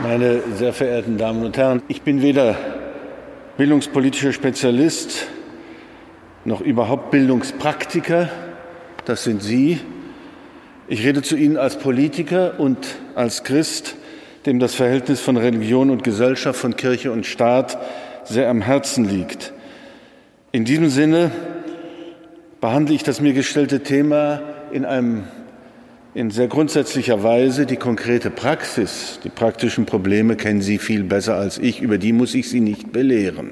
Meine sehr verehrten Damen und Herren, ich bin weder bildungspolitischer Spezialist noch überhaupt Bildungspraktiker. Das sind Sie. Ich rede zu Ihnen als Politiker und als Christ, dem das Verhältnis von Religion und Gesellschaft, von Kirche und Staat sehr am Herzen liegt. In diesem Sinne behandle ich das mir gestellte Thema in einem in sehr grundsätzlicher Weise die konkrete Praxis, die praktischen Probleme kennen Sie viel besser als ich, über die muss ich Sie nicht belehren.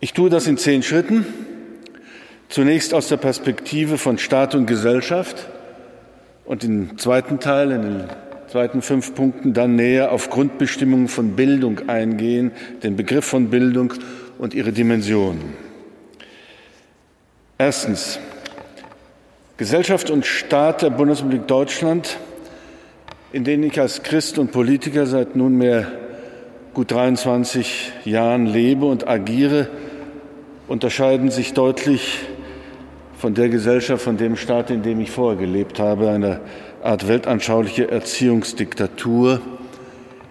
Ich tue das in zehn Schritten. Zunächst aus der Perspektive von Staat und Gesellschaft und im zweiten Teil, in den zweiten fünf Punkten, dann näher auf Grundbestimmungen von Bildung eingehen, den Begriff von Bildung und ihre Dimensionen. Erstens. Gesellschaft und Staat der Bundesrepublik Deutschland, in denen ich als Christ und Politiker seit nunmehr gut 23 Jahren lebe und agiere, unterscheiden sich deutlich von der Gesellschaft, von dem Staat, in dem ich vorher gelebt habe, eine Art weltanschauliche Erziehungsdiktatur,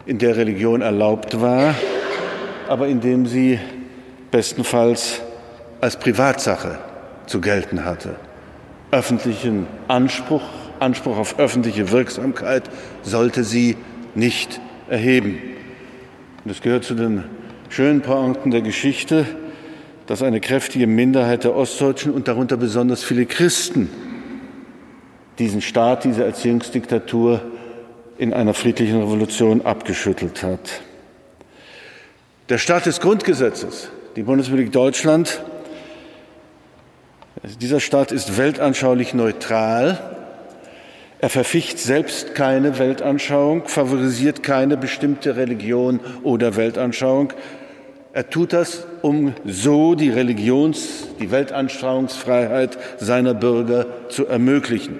in der Religion erlaubt war, aber in dem sie bestenfalls als Privatsache zu gelten hatte öffentlichen Anspruch, Anspruch auf öffentliche Wirksamkeit sollte sie nicht erheben. Und es gehört zu den schönen Pointen der Geschichte, dass eine kräftige Minderheit der Ostdeutschen und darunter besonders viele Christen diesen Staat, diese Erziehungsdiktatur in einer friedlichen Revolution abgeschüttelt hat. Der Staat des Grundgesetzes, die Bundesrepublik Deutschland, dieser Staat ist weltanschaulich neutral. Er verficht selbst keine Weltanschauung, favorisiert keine bestimmte Religion oder Weltanschauung. Er tut das, um so die Religions-, die Weltanschauungsfreiheit seiner Bürger zu ermöglichen.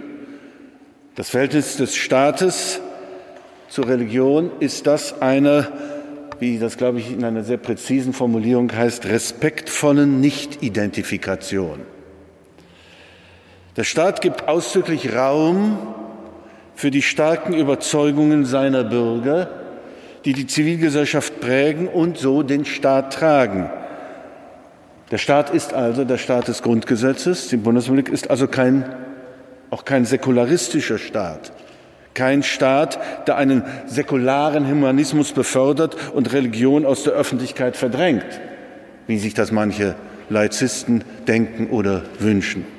Das Verhältnis des Staates zur Religion ist das einer, wie das, glaube ich, in einer sehr präzisen Formulierung heißt, respektvollen Nichtidentifikation. Der Staat gibt ausdrücklich Raum für die starken Überzeugungen seiner Bürger, die die Zivilgesellschaft prägen und so den Staat tragen. Der Staat ist also der Staat des Grundgesetzes. Die Bundesrepublik ist also kein, auch kein säkularistischer Staat. Kein Staat, der einen säkularen Humanismus befördert und Religion aus der Öffentlichkeit verdrängt, wie sich das manche Laizisten denken oder wünschen.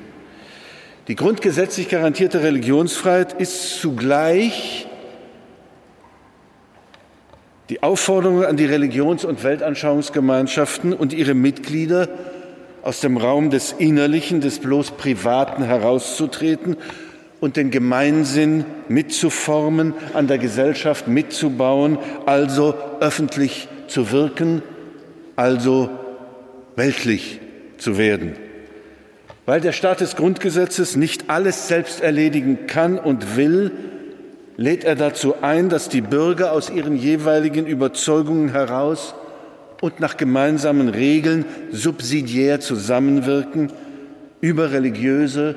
Die grundgesetzlich garantierte Religionsfreiheit ist zugleich die Aufforderung an die Religions- und Weltanschauungsgemeinschaften und ihre Mitglieder, aus dem Raum des Innerlichen, des bloß Privaten herauszutreten und den Gemeinsinn mitzuformen, an der Gesellschaft mitzubauen, also öffentlich zu wirken, also weltlich zu werden. Weil der Staat des Grundgesetzes nicht alles selbst erledigen kann und will, lädt er dazu ein, dass die Bürger aus ihren jeweiligen Überzeugungen heraus und nach gemeinsamen Regeln subsidiär zusammenwirken, über religiöse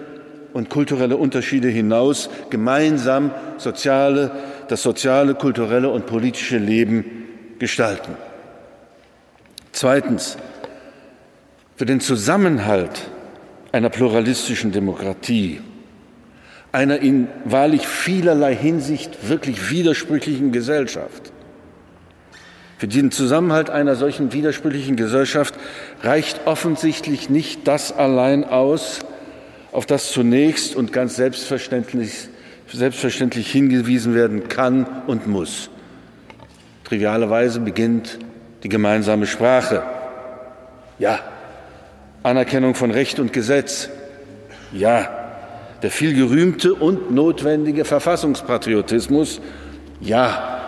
und kulturelle Unterschiede hinaus gemeinsam soziale, das soziale, kulturelle und politische Leben gestalten. Zweitens, für den Zusammenhalt einer pluralistischen Demokratie, einer in wahrlich vielerlei Hinsicht wirklich widersprüchlichen Gesellschaft. Für den Zusammenhalt einer solchen widersprüchlichen Gesellschaft reicht offensichtlich nicht das allein aus, auf das zunächst und ganz selbstverständlich, selbstverständlich hingewiesen werden kann und muss. Trivialerweise beginnt die gemeinsame Sprache. Ja, Anerkennung von Recht und Gesetz. Ja, der viel gerühmte und notwendige Verfassungspatriotismus. Ja.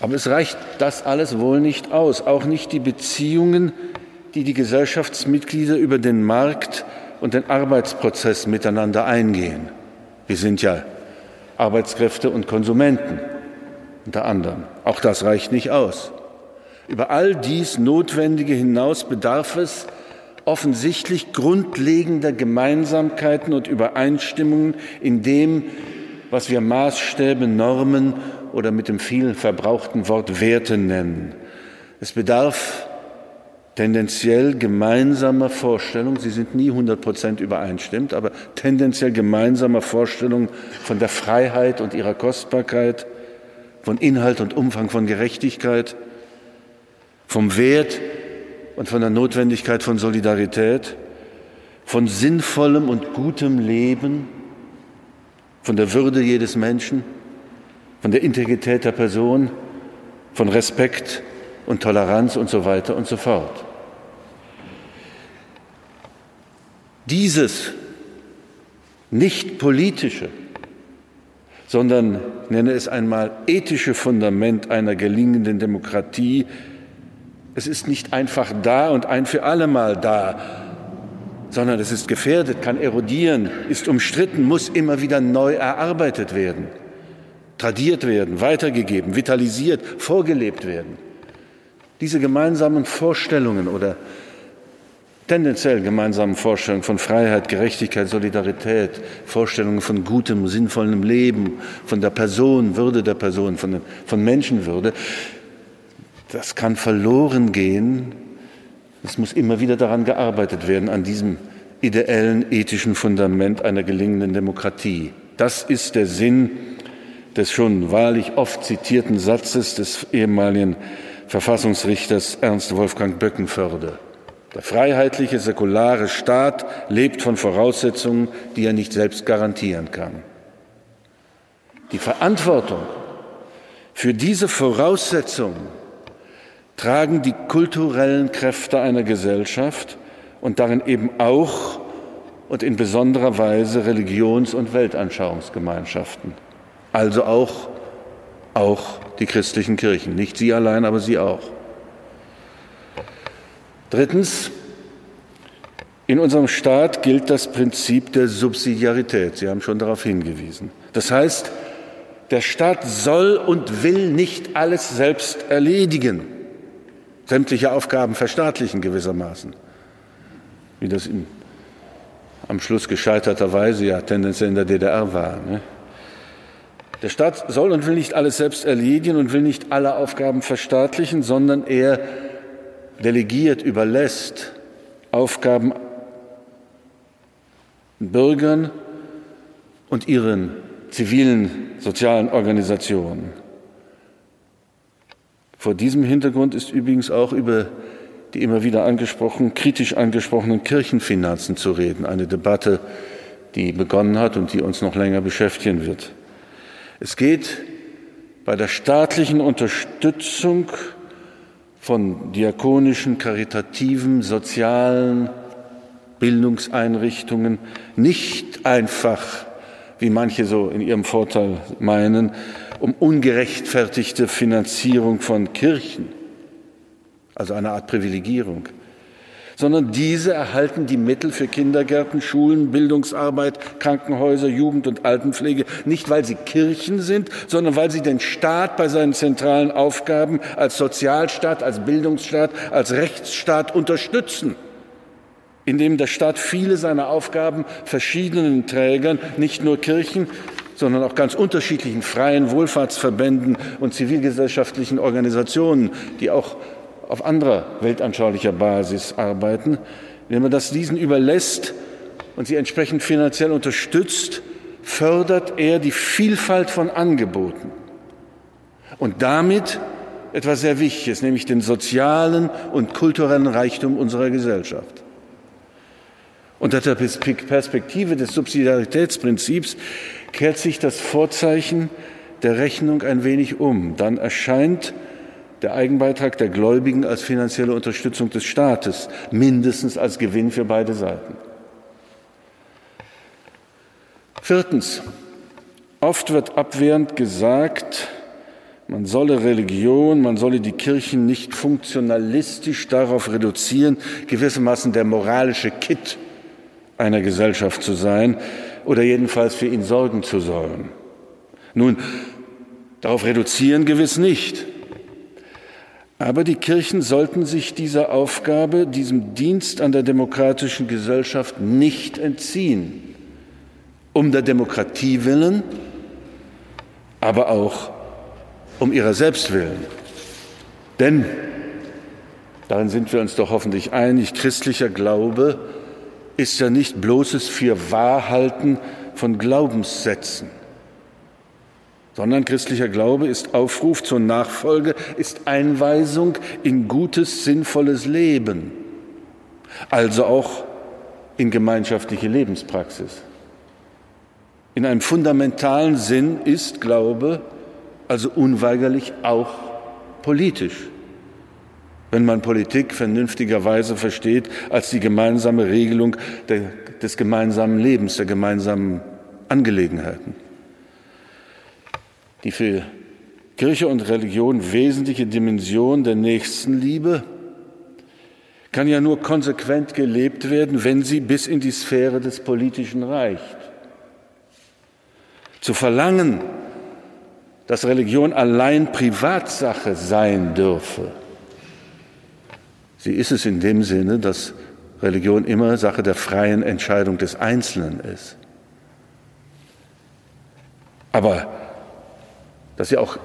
Aber es reicht das alles wohl nicht aus, auch nicht die Beziehungen, die die Gesellschaftsmitglieder über den Markt und den Arbeitsprozess miteinander eingehen. Wir sind ja Arbeitskräfte und Konsumenten unter anderem. Auch das reicht nicht aus. Über all dies Notwendige hinaus bedarf es offensichtlich grundlegender Gemeinsamkeiten und Übereinstimmungen in dem, was wir Maßstäbe, Normen oder mit dem viel verbrauchten Wort Werte nennen. Es bedarf tendenziell gemeinsamer Vorstellung, sie sind nie 100 Prozent übereinstimmt, aber tendenziell gemeinsamer Vorstellung von der Freiheit und ihrer Kostbarkeit, von Inhalt und Umfang von Gerechtigkeit, vom Wert und von der Notwendigkeit von Solidarität, von sinnvollem und gutem Leben, von der Würde jedes Menschen, von der Integrität der Person, von Respekt und Toleranz und so weiter und so fort. Dieses nicht politische, sondern nenne es einmal ethische Fundament einer gelingenden Demokratie, es ist nicht einfach da und ein für allemal da, sondern es ist gefährdet, kann erodieren, ist umstritten, muss immer wieder neu erarbeitet werden, tradiert werden, weitergegeben, vitalisiert, vorgelebt werden. Diese gemeinsamen Vorstellungen oder tendenziell gemeinsamen Vorstellungen von Freiheit, Gerechtigkeit, Solidarität, Vorstellungen von gutem, sinnvollem Leben, von der Person, Würde der Person, von, von Menschenwürde, das kann verloren gehen. Es muss immer wieder daran gearbeitet werden, an diesem ideellen, ethischen Fundament einer gelingenden Demokratie. Das ist der Sinn des schon wahrlich oft zitierten Satzes des ehemaligen Verfassungsrichters Ernst Wolfgang Böckenförde. Der freiheitliche, säkulare Staat lebt von Voraussetzungen, die er nicht selbst garantieren kann. Die Verantwortung für diese Voraussetzungen tragen die kulturellen Kräfte einer Gesellschaft und darin eben auch und in besonderer Weise Religions- und Weltanschauungsgemeinschaften, also auch, auch die christlichen Kirchen, nicht sie allein, aber sie auch. Drittens, in unserem Staat gilt das Prinzip der Subsidiarität. Sie haben schon darauf hingewiesen. Das heißt, der Staat soll und will nicht alles selbst erledigen sämtliche Aufgaben verstaatlichen gewissermaßen, wie das in, am Schluss gescheiterterweise ja tendenziell in der DDR war. Ne? Der Staat soll und will nicht alles selbst erledigen und will nicht alle Aufgaben verstaatlichen, sondern er delegiert, überlässt Aufgaben Bürgern und ihren zivilen sozialen Organisationen. Vor diesem Hintergrund ist übrigens auch über die immer wieder angesprochen, kritisch angesprochenen Kirchenfinanzen zu reden. Eine Debatte, die begonnen hat und die uns noch länger beschäftigen wird. Es geht bei der staatlichen Unterstützung von diakonischen, karitativen, sozialen Bildungseinrichtungen nicht einfach, wie manche so in ihrem Vorteil meinen, um ungerechtfertigte Finanzierung von Kirchen, also eine Art Privilegierung, sondern diese erhalten die Mittel für Kindergärten, Schulen, Bildungsarbeit, Krankenhäuser, Jugend- und Altenpflege. Nicht, weil sie Kirchen sind, sondern weil sie den Staat bei seinen zentralen Aufgaben als Sozialstaat, als Bildungsstaat, als Rechtsstaat unterstützen indem der Staat viele seiner Aufgaben verschiedenen Trägern, nicht nur Kirchen, sondern auch ganz unterschiedlichen freien Wohlfahrtsverbänden und zivilgesellschaftlichen Organisationen, die auch auf anderer weltanschaulicher Basis arbeiten, wenn man das diesen überlässt und sie entsprechend finanziell unterstützt, fördert er die Vielfalt von Angeboten und damit etwas sehr Wichtiges, nämlich den sozialen und kulturellen Reichtum unserer Gesellschaft. Unter der Perspektive des Subsidiaritätsprinzips kehrt sich das Vorzeichen der Rechnung ein wenig um. Dann erscheint der Eigenbeitrag der Gläubigen als finanzielle Unterstützung des Staates, mindestens als Gewinn für beide Seiten. Viertens. Oft wird abwehrend gesagt, man solle Religion, man solle die Kirchen nicht funktionalistisch darauf reduzieren, gewissermaßen der moralische Kitt einer Gesellschaft zu sein oder jedenfalls für ihn sorgen zu sollen. Nun, darauf reduzieren gewiss nicht. Aber die Kirchen sollten sich dieser Aufgabe, diesem Dienst an der demokratischen Gesellschaft nicht entziehen. Um der Demokratie willen, aber auch um ihrer selbst willen. Denn, darin sind wir uns doch hoffentlich einig, christlicher Glaube ist ja nicht bloßes Fürwahrhalten von Glaubenssätzen, sondern christlicher Glaube ist Aufruf zur Nachfolge, ist Einweisung in gutes, sinnvolles Leben, also auch in gemeinschaftliche Lebenspraxis. In einem fundamentalen Sinn ist Glaube also unweigerlich auch politisch, wenn man Politik vernünftigerweise versteht als die gemeinsame Regelung der, des gemeinsamen Lebens, der gemeinsamen Angelegenheiten. Die für Kirche und Religion wesentliche Dimension der Nächstenliebe kann ja nur konsequent gelebt werden, wenn sie bis in die Sphäre des Politischen reicht. Zu verlangen, dass Religion allein Privatsache sein dürfe, sie ist es in dem Sinne, dass Religion immer Sache der freien Entscheidung des Einzelnen ist. Aber dass sie auch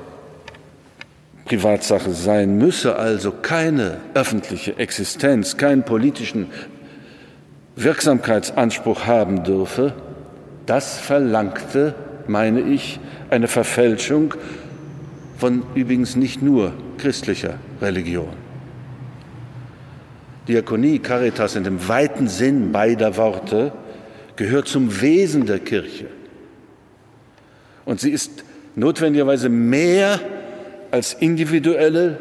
Privatsache sein müsse, also keine öffentliche Existenz, keinen politischen Wirksamkeitsanspruch haben dürfe, das verlangte, meine ich, eine Verfälschung von übrigens nicht nur christlicher Religion. Diakonie, Caritas in dem weiten Sinn beider Worte gehört zum Wesen der Kirche. Und sie ist notwendigerweise mehr als individuelle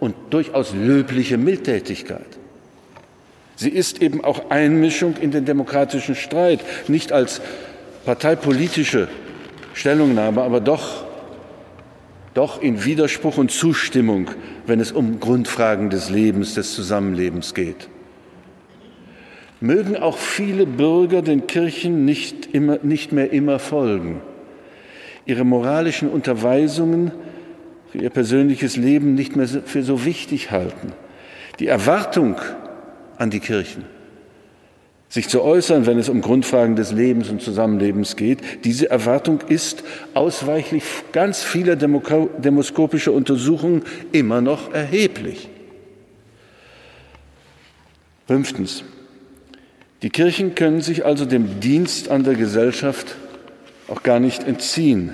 und durchaus löbliche Mildtätigkeit. Sie ist eben auch Einmischung in den demokratischen Streit, nicht als parteipolitische Stellungnahme, aber doch, doch in Widerspruch und Zustimmung, wenn es um Grundfragen des Lebens, des Zusammenlebens geht. Mögen auch viele Bürger den Kirchen nicht, immer, nicht mehr immer folgen ihre moralischen Unterweisungen für ihr persönliches Leben nicht mehr für so wichtig halten. Die Erwartung an die Kirchen, sich zu äußern, wenn es um Grundfragen des Lebens und Zusammenlebens geht, diese Erwartung ist ausweichlich ganz vieler demoskopischer Untersuchungen immer noch erheblich. Fünftens. Die Kirchen können sich also dem Dienst an der Gesellschaft auch gar nicht entziehen.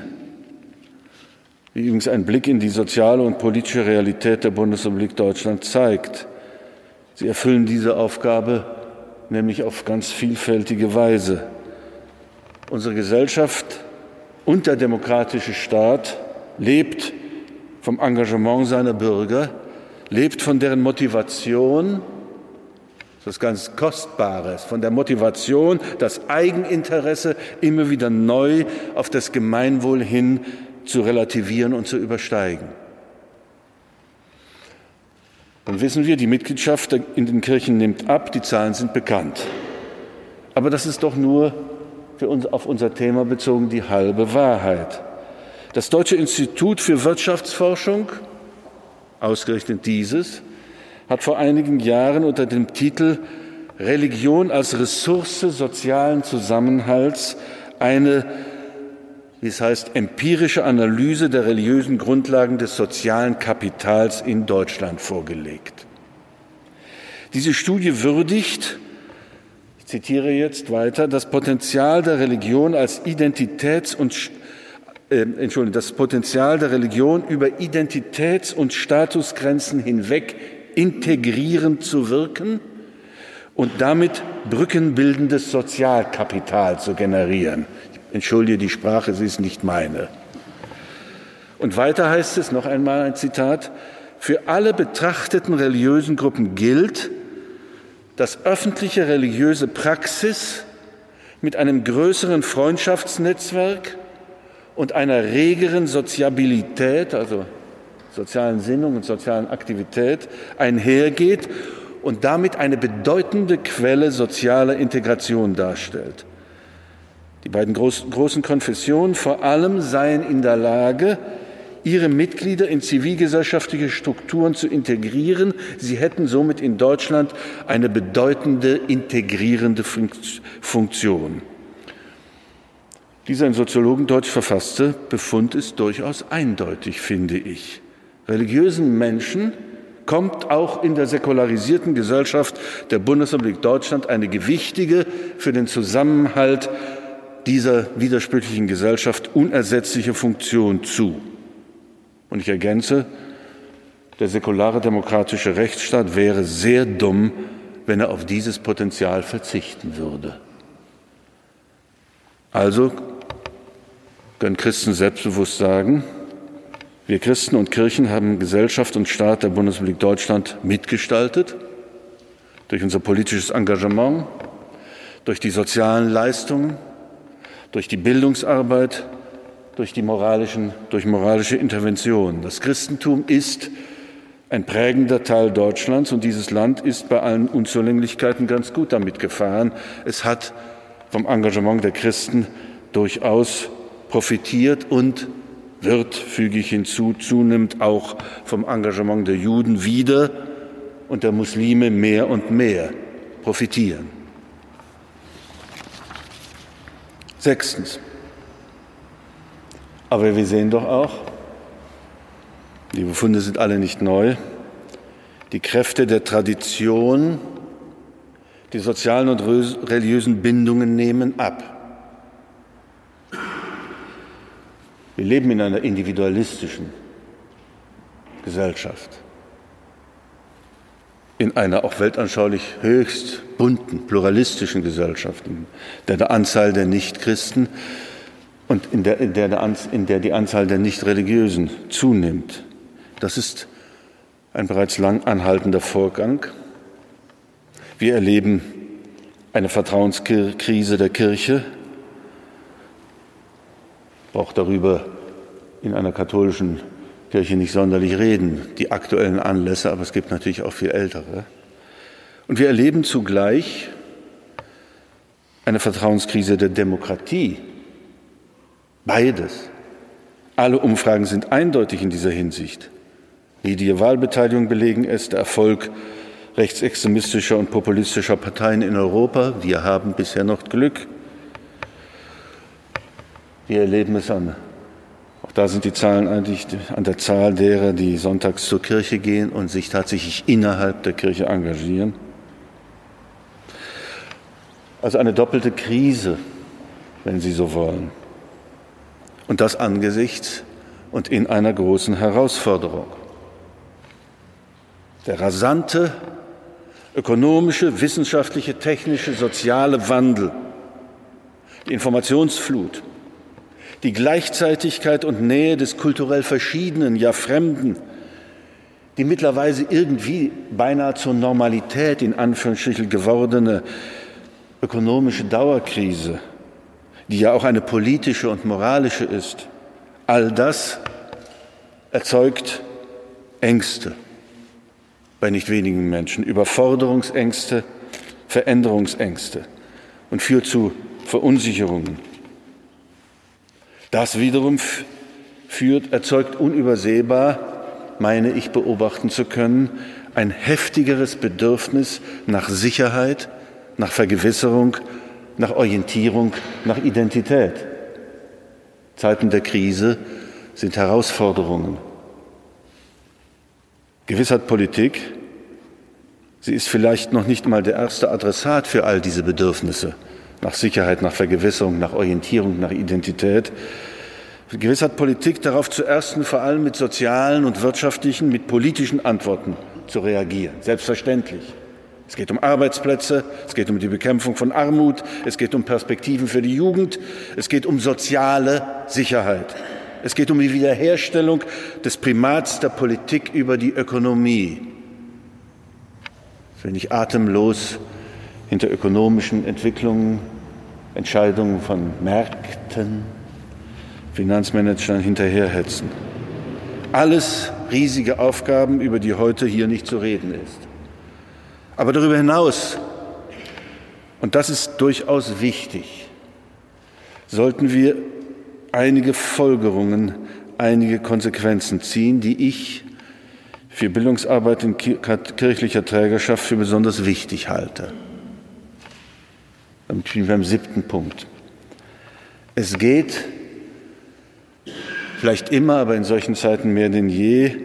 Wie übrigens ein Blick in die soziale und politische Realität der Bundesrepublik Deutschland zeigt. Sie erfüllen diese Aufgabe nämlich auf ganz vielfältige Weise. Unsere Gesellschaft und der demokratische Staat lebt vom Engagement seiner Bürger, lebt von deren Motivation, das ganz Kostbares, von der Motivation, das Eigeninteresse immer wieder neu auf das Gemeinwohl hin zu relativieren und zu übersteigen. Dann wissen wir, die Mitgliedschaft in den Kirchen nimmt ab, die Zahlen sind bekannt. Aber das ist doch nur für uns auf unser Thema bezogen die halbe Wahrheit. Das Deutsche Institut für Wirtschaftsforschung, ausgerechnet dieses, hat vor einigen Jahren unter dem Titel Religion als Ressource sozialen Zusammenhalts eine, wie es heißt, empirische Analyse der religiösen Grundlagen des sozialen Kapitals in Deutschland vorgelegt. Diese Studie würdigt, ich zitiere jetzt weiter, das Potenzial der Religion als Identitäts- und äh, Entschuldigung, das Potenzial der Religion über Identitäts- und Statusgrenzen hinweg integrierend zu wirken und damit brückenbildendes Sozialkapital zu generieren. Entschuldige die Sprache, sie ist nicht meine. Und weiter heißt es noch einmal ein Zitat, für alle betrachteten religiösen Gruppen gilt, dass öffentliche religiöse Praxis mit einem größeren Freundschaftsnetzwerk und einer regeren Soziabilität, also sozialen Sinnung und sozialen Aktivität einhergeht und damit eine bedeutende Quelle sozialer Integration darstellt. Die beiden großen Konfessionen vor allem seien in der Lage, ihre Mitglieder in zivilgesellschaftliche Strukturen zu integrieren. Sie hätten somit in Deutschland eine bedeutende integrierende Funktion. Dieser in Soziologendeutsch verfasste Befund ist durchaus eindeutig, finde ich. Religiösen Menschen kommt auch in der säkularisierten Gesellschaft der Bundesrepublik Deutschland eine gewichtige, für den Zusammenhalt dieser widersprüchlichen Gesellschaft unersetzliche Funktion zu. Und ich ergänze, der säkulare demokratische Rechtsstaat wäre sehr dumm, wenn er auf dieses Potenzial verzichten würde. Also können Christen selbstbewusst sagen, wir Christen und Kirchen haben Gesellschaft und Staat der Bundesrepublik Deutschland mitgestaltet, durch unser politisches Engagement, durch die sozialen Leistungen, durch die Bildungsarbeit, durch die moralischen, durch moralische Interventionen. Das Christentum ist ein prägender Teil Deutschlands und dieses Land ist bei allen Unzulänglichkeiten ganz gut damit gefahren. Es hat vom Engagement der Christen durchaus profitiert und wird, füge ich hinzu, zunehmend auch vom Engagement der Juden wieder und der Muslime mehr und mehr profitieren. Sechstens. Aber wir sehen doch auch, die Befunde sind alle nicht neu, die Kräfte der Tradition, die sozialen und religiösen Bindungen nehmen ab. Wir leben in einer individualistischen Gesellschaft, in einer auch weltanschaulich höchst bunten, pluralistischen Gesellschaft, in der der Anzahl der Nichtchristen und in der, in, der, in der die Anzahl der Nichtreligiösen zunimmt. Das ist ein bereits lang anhaltender Vorgang. Wir erleben eine Vertrauenskrise der Kirche braucht darüber in einer katholischen Kirche nicht sonderlich reden, die aktuellen Anlässe, aber es gibt natürlich auch viel ältere. Und wir erleben zugleich eine Vertrauenskrise der Demokratie. Beides. Alle Umfragen sind eindeutig in dieser Hinsicht. Die Wahlbeteiligung belegen es, der Erfolg rechtsextremistischer und populistischer Parteien in Europa. Wir haben bisher noch Glück. Wir erleben es an. Auch da sind die Zahlen eigentlich an der Zahl derer, die sonntags zur Kirche gehen und sich tatsächlich innerhalb der Kirche engagieren. Also eine doppelte Krise, wenn Sie so wollen. Und das angesichts und in einer großen Herausforderung. Der rasante ökonomische, wissenschaftliche, technische, soziale Wandel, die Informationsflut, die Gleichzeitigkeit und Nähe des kulturell Verschiedenen, ja Fremden, die mittlerweile irgendwie beinahe zur Normalität in Anführungsstrichen gewordene ökonomische Dauerkrise, die ja auch eine politische und moralische ist, all das erzeugt Ängste bei nicht wenigen Menschen, Überforderungsängste, Veränderungsängste und führt zu Verunsicherungen. Das wiederum führt, erzeugt unübersehbar, meine ich beobachten zu können, ein heftigeres Bedürfnis nach Sicherheit, nach Vergewisserung, nach Orientierung, nach Identität. Zeiten der Krise sind Herausforderungen. Gewissheit Politik, sie ist vielleicht noch nicht mal der erste Adressat für all diese Bedürfnisse nach Sicherheit, nach Vergewisserung, nach Orientierung, nach Identität. Gewiss hat Politik darauf zuerst und vor allem mit sozialen und wirtschaftlichen, mit politischen Antworten zu reagieren. Selbstverständlich. Es geht um Arbeitsplätze, es geht um die Bekämpfung von Armut, es geht um Perspektiven für die Jugend, es geht um soziale Sicherheit. Es geht um die Wiederherstellung des Primats der Politik über die Ökonomie. Wenn ich atemlos hinter ökonomischen Entwicklungen, Entscheidungen von Märkten, Finanzmanagern hinterherhetzen. Alles riesige Aufgaben, über die heute hier nicht zu reden ist. Aber darüber hinaus, und das ist durchaus wichtig, sollten wir einige Folgerungen, einige Konsequenzen ziehen, die ich für Bildungsarbeit in kirchlicher Trägerschaft für besonders wichtig halte. Damit bin ich beim siebten Punkt. Es geht vielleicht immer, aber in solchen Zeiten mehr denn je,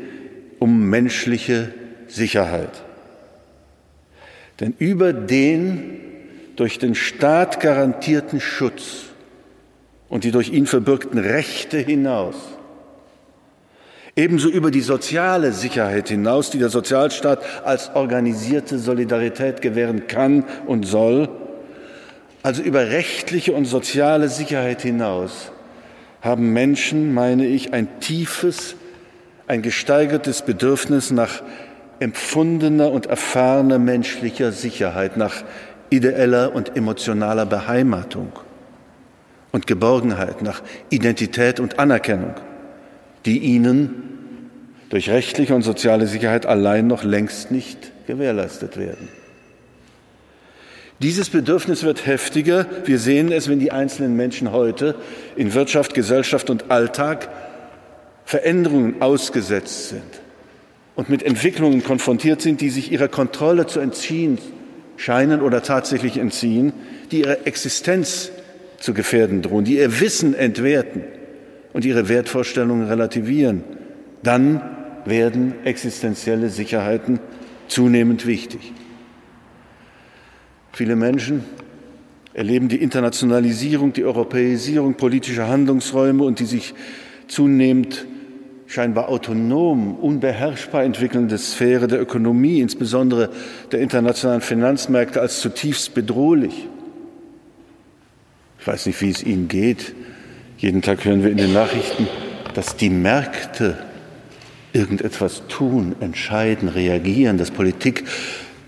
um menschliche Sicherheit. Denn über den durch den Staat garantierten Schutz und die durch ihn verbürgten Rechte hinaus, ebenso über die soziale Sicherheit hinaus, die der Sozialstaat als organisierte Solidarität gewähren kann und soll, also über rechtliche und soziale Sicherheit hinaus, haben Menschen, meine ich, ein tiefes, ein gesteigertes Bedürfnis nach empfundener und erfahrener menschlicher Sicherheit, nach ideeller und emotionaler Beheimatung und Geborgenheit, nach Identität und Anerkennung, die ihnen durch rechtliche und soziale Sicherheit allein noch längst nicht gewährleistet werden. Dieses Bedürfnis wird heftiger. Wir sehen es, wenn die einzelnen Menschen heute in Wirtschaft, Gesellschaft und Alltag Veränderungen ausgesetzt sind und mit Entwicklungen konfrontiert sind, die sich ihrer Kontrolle zu entziehen scheinen oder tatsächlich entziehen, die ihre Existenz zu gefährden drohen, die ihr Wissen entwerten und ihre Wertvorstellungen relativieren, dann werden existenzielle Sicherheiten zunehmend wichtig. Viele Menschen erleben die Internationalisierung, die Europäisierung politischer Handlungsräume und die sich zunehmend scheinbar autonom, unbeherrschbar entwickelnde Sphäre der Ökonomie, insbesondere der internationalen Finanzmärkte, als zutiefst bedrohlich. Ich weiß nicht, wie es Ihnen geht. Jeden Tag hören wir in den Nachrichten, dass die Märkte irgendetwas tun, entscheiden, reagieren, dass Politik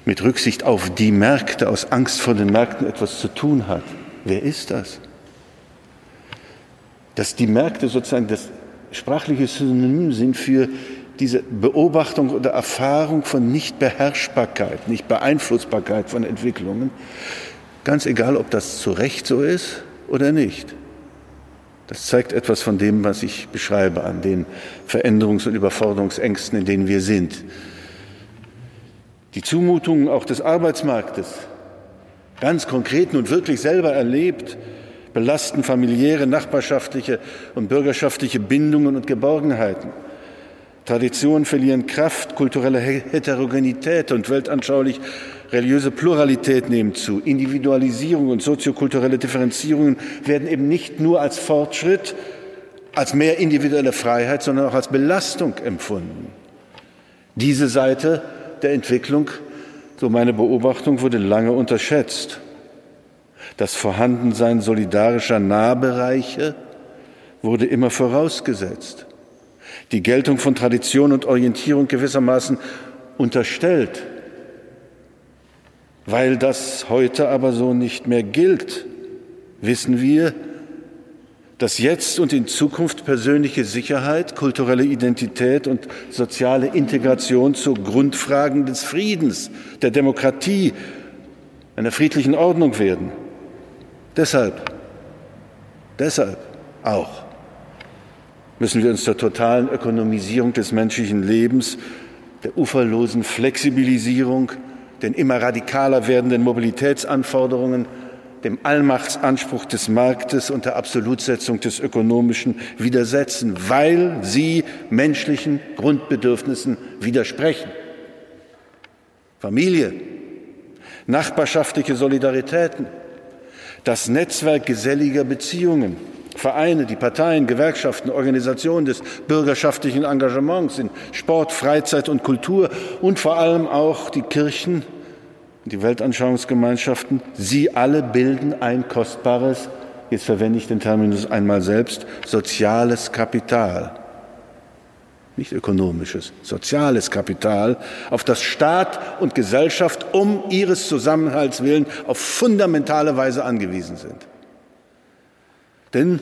mit Rücksicht auf die Märkte, aus Angst vor den Märkten etwas zu tun hat. Wer ist das? Dass die Märkte sozusagen das sprachliche Synonym sind für diese Beobachtung oder Erfahrung von Nichtbeherrschbarkeit, Nichtbeeinflussbarkeit von Entwicklungen, ganz egal, ob das zu Recht so ist oder nicht. Das zeigt etwas von dem, was ich beschreibe, an den Veränderungs- und Überforderungsängsten, in denen wir sind. Die Zumutungen auch des Arbeitsmarktes, ganz konkret und wirklich selber erlebt, belasten familiäre, nachbarschaftliche und bürgerschaftliche Bindungen und Geborgenheiten. Traditionen verlieren Kraft, kulturelle Heterogenität und weltanschaulich religiöse Pluralität nehmen zu. Individualisierung und soziokulturelle Differenzierungen werden eben nicht nur als Fortschritt, als mehr individuelle Freiheit, sondern auch als Belastung empfunden. Diese Seite der Entwicklung, so meine Beobachtung, wurde lange unterschätzt. Das Vorhandensein solidarischer Nahbereiche wurde immer vorausgesetzt. Die Geltung von Tradition und Orientierung gewissermaßen unterstellt. Weil das heute aber so nicht mehr gilt, wissen wir, dass jetzt und in Zukunft persönliche Sicherheit, kulturelle Identität und soziale Integration zu Grundfragen des Friedens, der Demokratie, einer friedlichen Ordnung werden. Deshalb, deshalb auch müssen wir uns der totalen Ökonomisierung des menschlichen Lebens, der uferlosen Flexibilisierung, den immer radikaler werdenden Mobilitätsanforderungen dem Allmachtsanspruch des Marktes und der Absolutsetzung des Ökonomischen widersetzen, weil sie menschlichen Grundbedürfnissen widersprechen. Familie, nachbarschaftliche Solidaritäten, das Netzwerk geselliger Beziehungen, Vereine, die Parteien, Gewerkschaften, Organisationen des bürgerschaftlichen Engagements in Sport, Freizeit und Kultur und vor allem auch die Kirchen die Weltanschauungsgemeinschaften, sie alle bilden ein kostbares, jetzt verwende ich den Terminus einmal selbst, soziales Kapital. Nicht ökonomisches, soziales Kapital, auf das Staat und Gesellschaft um ihres Zusammenhalts willen auf fundamentale Weise angewiesen sind. Denn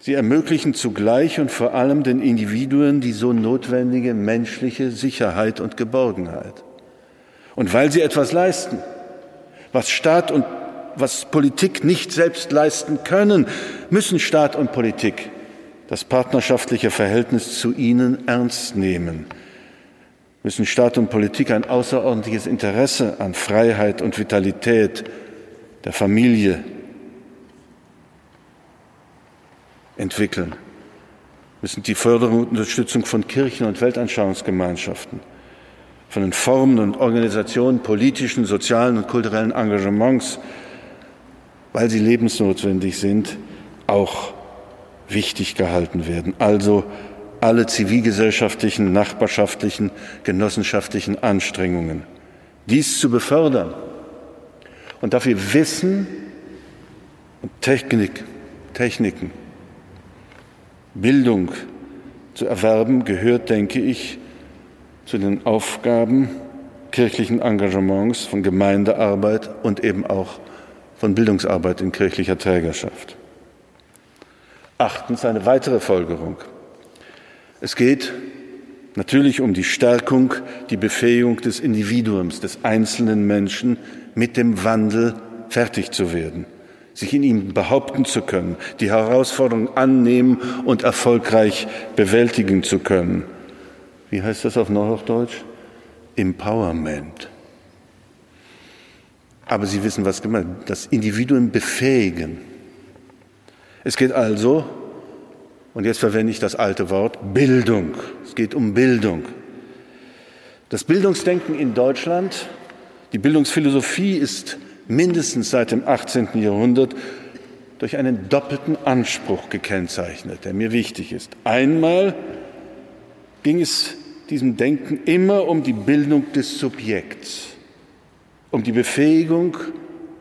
sie ermöglichen zugleich und vor allem den Individuen die so notwendige menschliche Sicherheit und Geborgenheit. Und weil sie etwas leisten, was Staat und was Politik nicht selbst leisten können, müssen Staat und Politik das partnerschaftliche Verhältnis zu ihnen ernst nehmen, müssen Staat und Politik ein außerordentliches Interesse an Freiheit und Vitalität der Familie, entwickeln. Müssen die Förderung und Unterstützung von Kirchen und Weltanschauungsgemeinschaften, von den Formen und Organisationen politischen, sozialen und kulturellen Engagements, weil sie lebensnotwendig sind, auch wichtig gehalten werden. Also alle zivilgesellschaftlichen, nachbarschaftlichen, genossenschaftlichen Anstrengungen. Dies zu befördern und dafür Wissen und Technik, Techniken, Bildung zu erwerben, gehört, denke ich, zu den Aufgaben kirchlichen Engagements, von Gemeindearbeit und eben auch von Bildungsarbeit in kirchlicher Trägerschaft. Achtens eine weitere Folgerung. Es geht natürlich um die Stärkung, die Befähigung des Individuums, des einzelnen Menschen, mit dem Wandel fertig zu werden, sich in ihm behaupten zu können, die Herausforderung annehmen und erfolgreich bewältigen zu können. Wie heißt das auf Neuhochdeutsch? Empowerment. Aber Sie wissen, was gemeint das Individuum befähigen. Es geht also, und jetzt verwende ich das alte Wort, Bildung. Es geht um Bildung. Das Bildungsdenken in Deutschland, die Bildungsphilosophie ist mindestens seit dem 18. Jahrhundert durch einen doppelten Anspruch gekennzeichnet, der mir wichtig ist. Einmal ging es diesem Denken immer um die Bildung des Subjekts um die Befähigung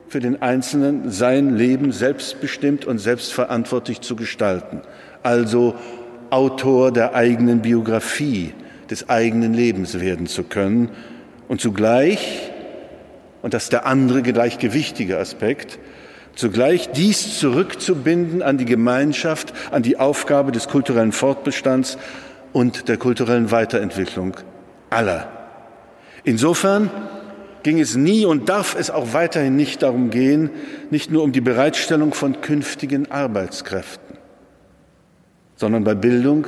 für den Einzelnen, sein Leben selbstbestimmt und selbstverantwortlich zu gestalten. Also Autor der eigenen Biografie, des eigenen Lebens werden zu können und zugleich, und das ist der andere gleich gewichtige Aspekt, zugleich dies zurückzubinden an die Gemeinschaft, an die Aufgabe des kulturellen Fortbestands und der kulturellen Weiterentwicklung aller. Insofern ging es nie und darf es auch weiterhin nicht darum gehen, nicht nur um die Bereitstellung von künftigen Arbeitskräften, sondern bei Bildung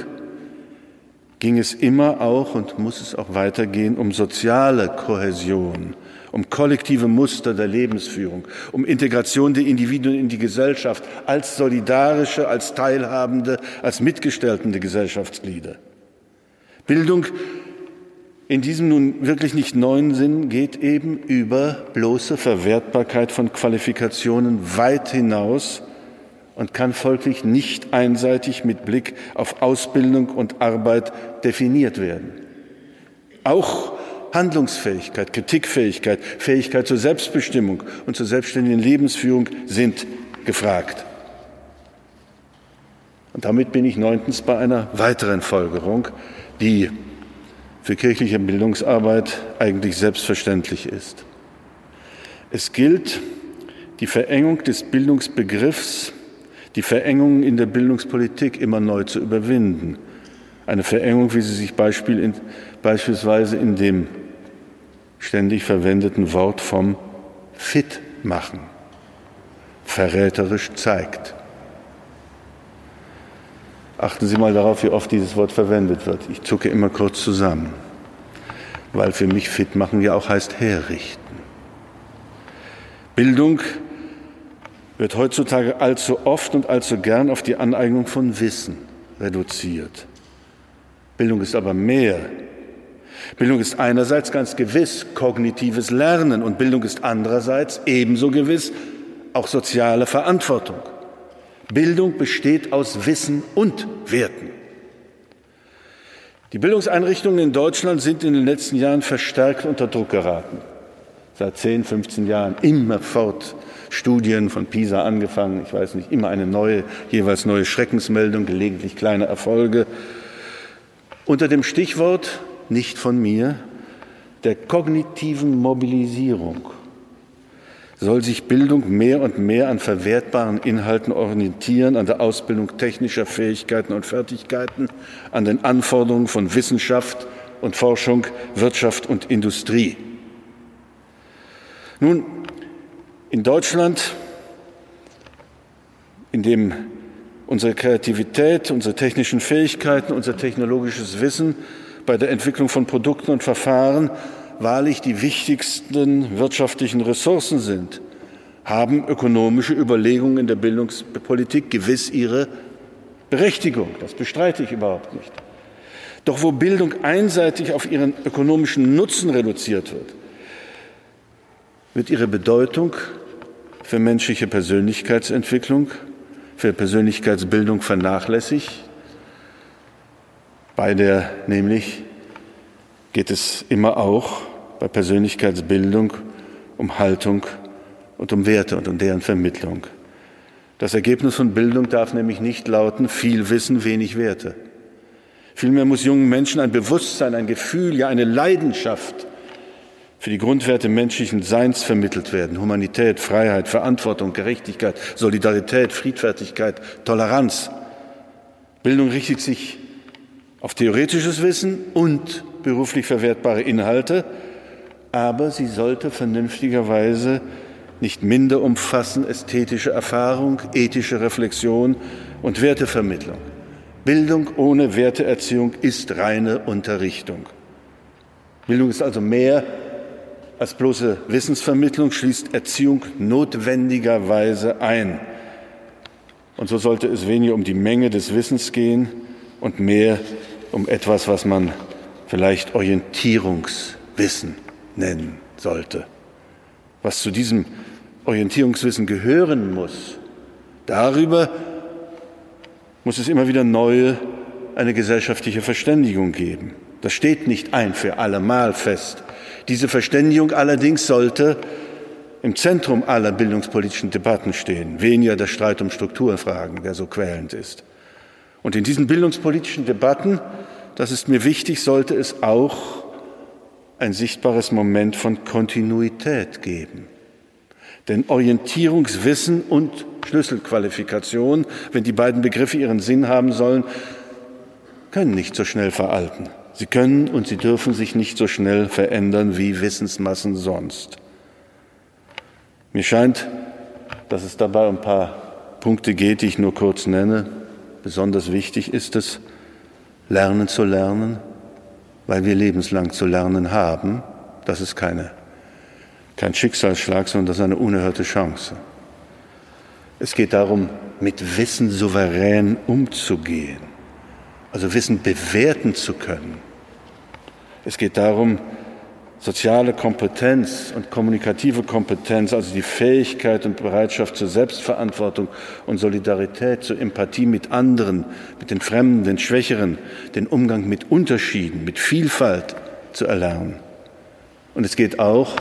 ging es immer auch und muss es auch weitergehen um soziale Kohäsion, um kollektive Muster der Lebensführung, um Integration der Individuen in die Gesellschaft als solidarische, als teilhabende, als mitgestaltende Gesellschaftsglieder. Bildung in diesem nun wirklich nicht neuen Sinn geht eben über bloße Verwertbarkeit von Qualifikationen weit hinaus und kann folglich nicht einseitig mit Blick auf Ausbildung und Arbeit definiert werden. Auch Handlungsfähigkeit, Kritikfähigkeit, Fähigkeit zur Selbstbestimmung und zur selbstständigen Lebensführung sind gefragt. Und damit bin ich neuntens bei einer weiteren Folgerung, die für kirchliche Bildungsarbeit eigentlich selbstverständlich ist. Es gilt, die Verengung des Bildungsbegriffs, die Verengung in der Bildungspolitik immer neu zu überwinden. Eine Verengung, wie sie sich Beispiel in, beispielsweise in dem ständig verwendeten Wort vom Fit machen verräterisch zeigt. Achten Sie mal darauf, wie oft dieses Wort verwendet wird. Ich zucke immer kurz zusammen, weil für mich fit machen ja auch heißt herrichten. Bildung wird heutzutage allzu oft und allzu gern auf die Aneignung von Wissen reduziert. Bildung ist aber mehr. Bildung ist einerseits ganz gewiss kognitives Lernen und Bildung ist andererseits ebenso gewiss auch soziale Verantwortung. Bildung besteht aus Wissen und Werten. Die Bildungseinrichtungen in Deutschland sind in den letzten Jahren verstärkt unter Druck geraten. Seit 10, 15 Jahren immerfort Studien von PISA angefangen, ich weiß nicht, immer eine neue, jeweils neue Schreckensmeldung, gelegentlich kleine Erfolge. Unter dem Stichwort, nicht von mir, der kognitiven Mobilisierung soll sich Bildung mehr und mehr an verwertbaren Inhalten orientieren, an der Ausbildung technischer Fähigkeiten und Fertigkeiten, an den Anforderungen von Wissenschaft und Forschung, Wirtschaft und Industrie. Nun, in Deutschland, in dem unsere Kreativität, unsere technischen Fähigkeiten, unser technologisches Wissen bei der Entwicklung von Produkten und Verfahren wahrlich die wichtigsten wirtschaftlichen Ressourcen sind, haben ökonomische Überlegungen in der Bildungspolitik gewiss ihre Berechtigung, das bestreite ich überhaupt nicht. Doch wo Bildung einseitig auf ihren ökonomischen Nutzen reduziert wird, wird ihre Bedeutung für menschliche Persönlichkeitsentwicklung, für Persönlichkeitsbildung vernachlässigt. Bei der nämlich geht es immer auch bei Persönlichkeitsbildung um Haltung und um Werte und um deren Vermittlung. Das Ergebnis von Bildung darf nämlich nicht lauten, viel Wissen, wenig Werte. Vielmehr muss jungen Menschen ein Bewusstsein, ein Gefühl, ja eine Leidenschaft für die Grundwerte menschlichen Seins vermittelt werden. Humanität, Freiheit, Verantwortung, Gerechtigkeit, Solidarität, Friedfertigkeit, Toleranz. Bildung richtet sich auf theoretisches Wissen und beruflich verwertbare Inhalte, aber sie sollte vernünftigerweise nicht minder umfassen ästhetische Erfahrung, ethische Reflexion und Wertevermittlung. Bildung ohne Werteerziehung ist reine Unterrichtung. Bildung ist also mehr als bloße Wissensvermittlung, schließt Erziehung notwendigerweise ein. Und so sollte es weniger um die Menge des Wissens gehen und mehr um etwas, was man vielleicht Orientierungswissen nennen sollte. Was zu diesem Orientierungswissen gehören muss, darüber muss es immer wieder neue, eine gesellschaftliche Verständigung geben. Das steht nicht ein für allemal fest. Diese Verständigung allerdings sollte im Zentrum aller bildungspolitischen Debatten stehen, weniger der Streit um Strukturfragen, der so quälend ist. Und in diesen bildungspolitischen Debatten, das ist mir wichtig, sollte es auch ein sichtbares Moment von Kontinuität geben. Denn Orientierungswissen und Schlüsselqualifikation, wenn die beiden Begriffe ihren Sinn haben sollen, können nicht so schnell veralten. Sie können und sie dürfen sich nicht so schnell verändern wie Wissensmassen sonst. Mir scheint, dass es dabei um ein paar Punkte geht, die ich nur kurz nenne. Besonders wichtig ist es, lernen zu lernen, weil wir lebenslang zu lernen haben. Das ist keine kein Schicksalsschlag, sondern das ist eine unerhörte Chance. Es geht darum, mit Wissen souverän umzugehen, also Wissen bewerten zu können. Es geht darum, soziale Kompetenz und kommunikative Kompetenz, also die Fähigkeit und Bereitschaft zur Selbstverantwortung und Solidarität, zur Empathie mit anderen, mit den Fremden, den Schwächeren, den Umgang mit Unterschieden, mit Vielfalt zu erlernen. Und es geht auch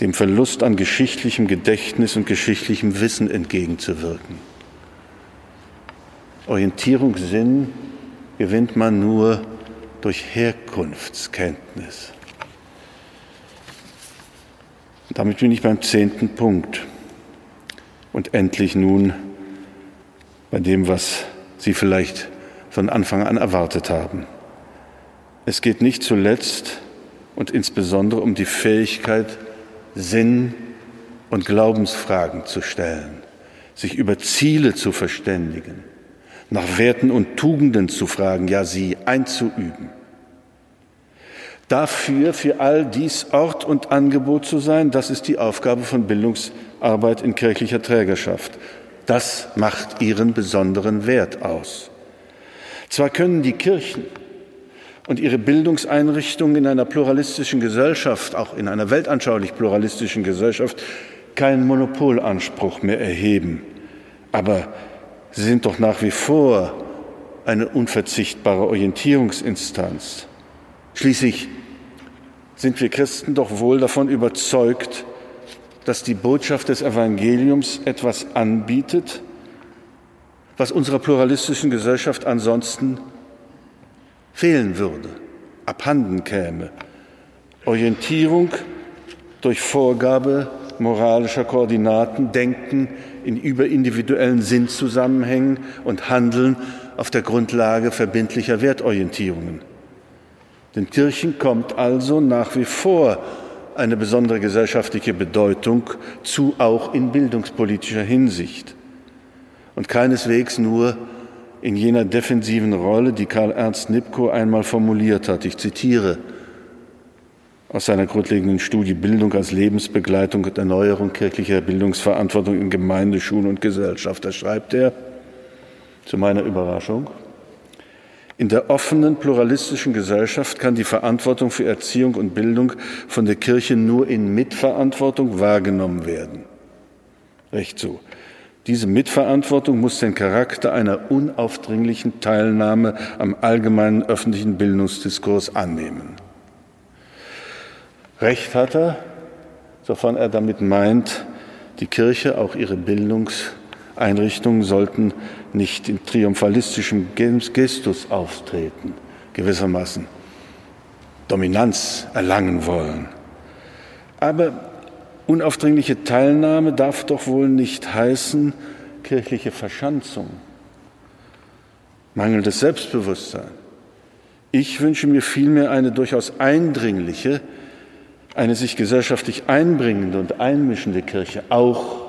dem Verlust an geschichtlichem Gedächtnis und geschichtlichem Wissen entgegenzuwirken. Orientierungssinn gewinnt man nur durch Herkunftskenntnis. Damit bin ich beim zehnten Punkt und endlich nun bei dem, was Sie vielleicht von Anfang an erwartet haben. Es geht nicht zuletzt und insbesondere um die Fähigkeit, Sinn und Glaubensfragen zu stellen, sich über Ziele zu verständigen, nach Werten und Tugenden zu fragen, ja sie einzuüben. Dafür, für all dies Ort und Angebot zu sein, das ist die Aufgabe von Bildungsarbeit in kirchlicher Trägerschaft. Das macht ihren besonderen Wert aus. Zwar können die Kirchen und ihre Bildungseinrichtungen in einer pluralistischen Gesellschaft, auch in einer weltanschaulich pluralistischen Gesellschaft, keinen Monopolanspruch mehr erheben. Aber sie sind doch nach wie vor eine unverzichtbare Orientierungsinstanz. Schließlich sind wir Christen doch wohl davon überzeugt, dass die Botschaft des Evangeliums etwas anbietet, was unserer pluralistischen Gesellschaft ansonsten fehlen würde, abhanden käme. Orientierung durch Vorgabe moralischer Koordinaten, Denken in überindividuellen Sinnzusammenhängen und Handeln auf der Grundlage verbindlicher Wertorientierungen. Den Kirchen kommt also nach wie vor eine besondere gesellschaftliche Bedeutung zu, auch in bildungspolitischer Hinsicht. Und keineswegs nur in jener defensiven Rolle, die Karl Ernst Nipkow einmal formuliert hat. Ich zitiere aus seiner grundlegenden Studie Bildung als Lebensbegleitung und Erneuerung kirchlicher Bildungsverantwortung in Gemeinde, Schule und Gesellschaft. Da schreibt er, Zu meiner Überraschung. In der offenen, pluralistischen Gesellschaft kann die Verantwortung für Erziehung und Bildung von der Kirche nur in Mitverantwortung wahrgenommen werden. Recht so. Diese Mitverantwortung muss den Charakter einer unaufdringlichen Teilnahme am allgemeinen öffentlichen Bildungsdiskurs annehmen. Recht hat er, sofern er damit meint, die Kirche, auch ihre Bildungseinrichtungen sollten nicht in triumphalistischem Gestus auftreten, gewissermaßen Dominanz erlangen wollen. Aber unaufdringliche Teilnahme darf doch wohl nicht heißen kirchliche Verschanzung, mangelndes Selbstbewusstsein. Ich wünsche mir vielmehr eine durchaus eindringliche, eine sich gesellschaftlich einbringende und einmischende Kirche, auch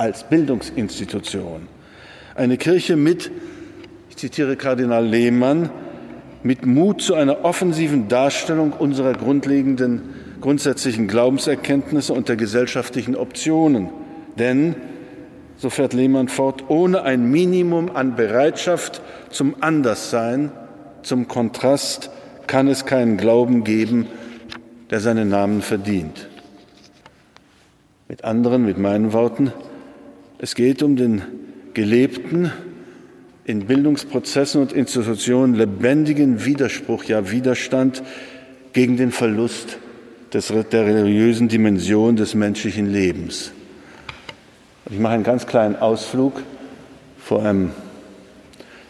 als Bildungsinstitution. Eine Kirche mit, ich zitiere Kardinal Lehmann, mit Mut zu einer offensiven Darstellung unserer grundlegenden, grundsätzlichen Glaubenserkenntnisse und der gesellschaftlichen Optionen. Denn, so fährt Lehmann fort, ohne ein Minimum an Bereitschaft zum Anderssein, zum Kontrast, kann es keinen Glauben geben, der seinen Namen verdient. Mit anderen, mit meinen Worten, es geht um den gelebten, in Bildungsprozessen und Institutionen lebendigen Widerspruch, ja Widerstand gegen den Verlust des, der religiösen Dimension des menschlichen Lebens. Ich mache einen ganz kleinen Ausflug. Vor einem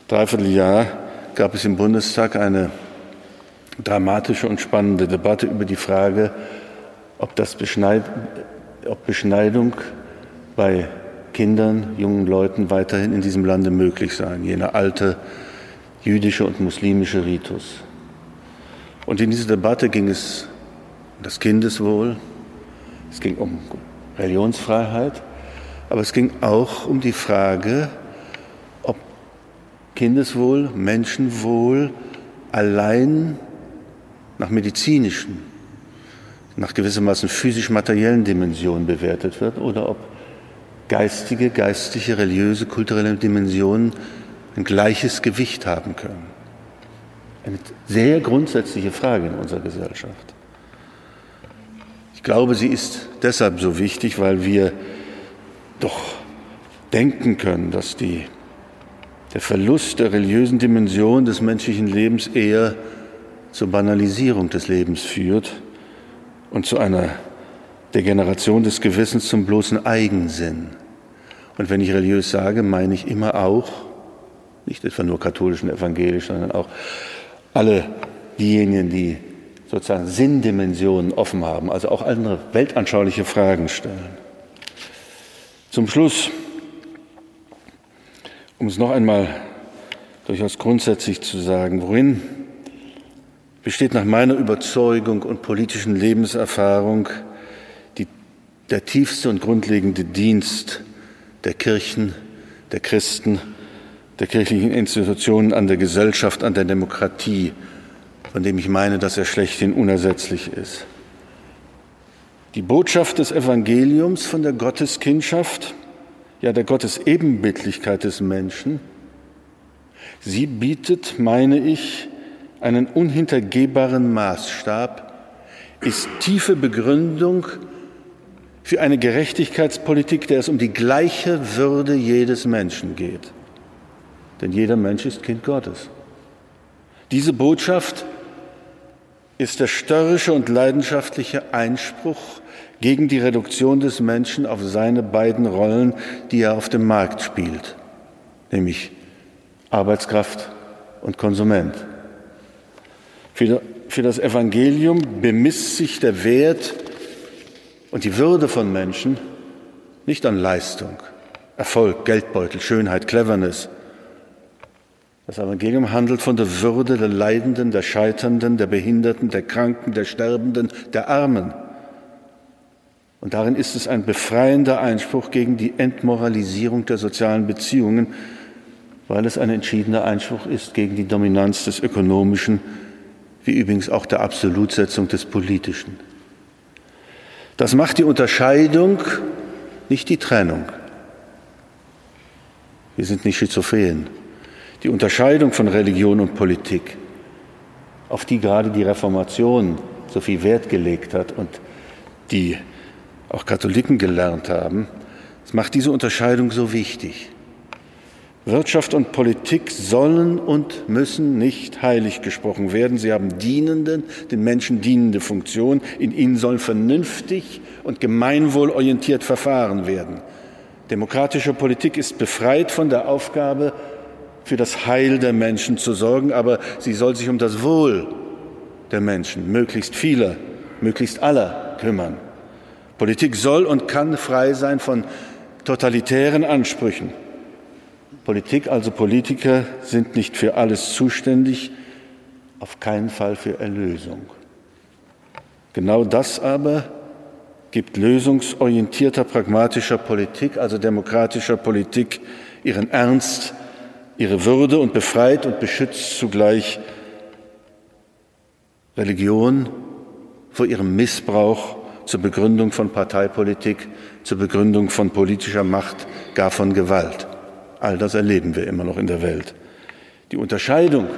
Dreivierteljahr gab es im Bundestag eine dramatische und spannende Debatte über die Frage, ob, Beschneid, ob Beschneidung bei Kindern, jungen Leuten weiterhin in diesem Lande möglich sein, jener alte jüdische und muslimische Ritus. Und in dieser Debatte ging es um das Kindeswohl, es ging um Religionsfreiheit, aber es ging auch um die Frage, ob Kindeswohl, Menschenwohl allein nach medizinischen, nach gewissermaßen physisch-materiellen Dimensionen bewertet wird oder ob geistige, geistige, religiöse, kulturelle Dimensionen ein gleiches Gewicht haben können. Eine sehr grundsätzliche Frage in unserer Gesellschaft. Ich glaube, sie ist deshalb so wichtig, weil wir doch denken können, dass die, der Verlust der religiösen Dimension des menschlichen Lebens eher zur Banalisierung des Lebens führt und zu einer Degeneration des Gewissens zum bloßen Eigensinn. Und wenn ich religiös sage, meine ich immer auch, nicht etwa nur katholisch und evangelisch, sondern auch alle diejenigen, die sozusagen Sinndimensionen offen haben, also auch andere weltanschauliche Fragen stellen. Zum Schluss, um es noch einmal durchaus grundsätzlich zu sagen, worin besteht nach meiner Überzeugung und politischen Lebenserfahrung die, der tiefste und grundlegende Dienst der Kirchen, der Christen, der kirchlichen Institutionen an der Gesellschaft, an der Demokratie, von dem ich meine, dass er schlechthin unersetzlich ist. Die Botschaft des Evangeliums von der Gotteskindschaft, ja der Gottesebenbildlichkeit des Menschen, sie bietet, meine ich, einen unhintergehbaren Maßstab, ist tiefe Begründung für eine Gerechtigkeitspolitik, der es um die gleiche Würde jedes Menschen geht. Denn jeder Mensch ist Kind Gottes. Diese Botschaft ist der störrische und leidenschaftliche Einspruch gegen die Reduktion des Menschen auf seine beiden Rollen, die er auf dem Markt spielt, nämlich Arbeitskraft und Konsument. Für, das Evangelium bemisst sich der Wert und die Würde von Menschen nicht an Leistung, Erfolg, Geldbeutel, Schönheit, Cleverness. Das Evangelium handelt von der Würde der Leidenden, der Scheiternden, der Behinderten, der Kranken, der Sterbenden, der Armen. Und darin ist es ein befreiender Einspruch gegen die Entmoralisierung der sozialen Beziehungen, weil es ein entschiedener Einspruch ist gegen die Dominanz des ökonomischen wie übrigens auch der Absolutsetzung des Politischen. Das macht die Unterscheidung, nicht die Trennung. Wir sind nicht schizophren. Die Unterscheidung von Religion und Politik, auf die gerade die Reformation so viel Wert gelegt hat und die auch Katholiken gelernt haben, das macht diese Unterscheidung so wichtig. Wirtschaft und Politik sollen und müssen nicht heilig gesprochen werden. Sie haben dienende, den Menschen dienende Funktion. In ihnen soll vernünftig und gemeinwohlorientiert verfahren werden. Demokratische Politik ist befreit von der Aufgabe, für das Heil der Menschen zu sorgen, aber sie soll sich um das Wohl der Menschen, möglichst vieler, möglichst aller kümmern. Politik soll und kann frei sein von totalitären Ansprüchen. Politik, also Politiker, sind nicht für alles zuständig, auf keinen Fall für Erlösung. Genau das aber gibt lösungsorientierter, pragmatischer Politik, also demokratischer Politik, ihren Ernst, ihre Würde und befreit und beschützt zugleich Religion vor ihrem Missbrauch zur Begründung von Parteipolitik, zur Begründung von politischer Macht, gar von Gewalt. All das erleben wir immer noch in der Welt. Die Unterscheidung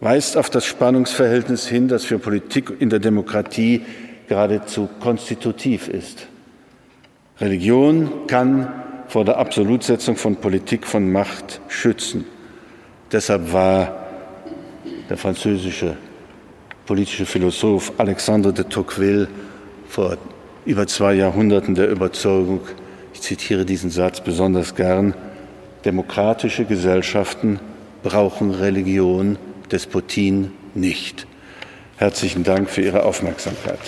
weist auf das Spannungsverhältnis hin, das für Politik in der Demokratie geradezu konstitutiv ist. Religion kann vor der Absolutsetzung von Politik von Macht schützen. Deshalb war der französische politische Philosoph Alexandre de Tocqueville vor über zwei Jahrhunderten der Überzeugung, ich zitiere diesen Satz besonders gern, demokratische Gesellschaften brauchen Religion, Despotien nicht. Herzlichen Dank für Ihre Aufmerksamkeit.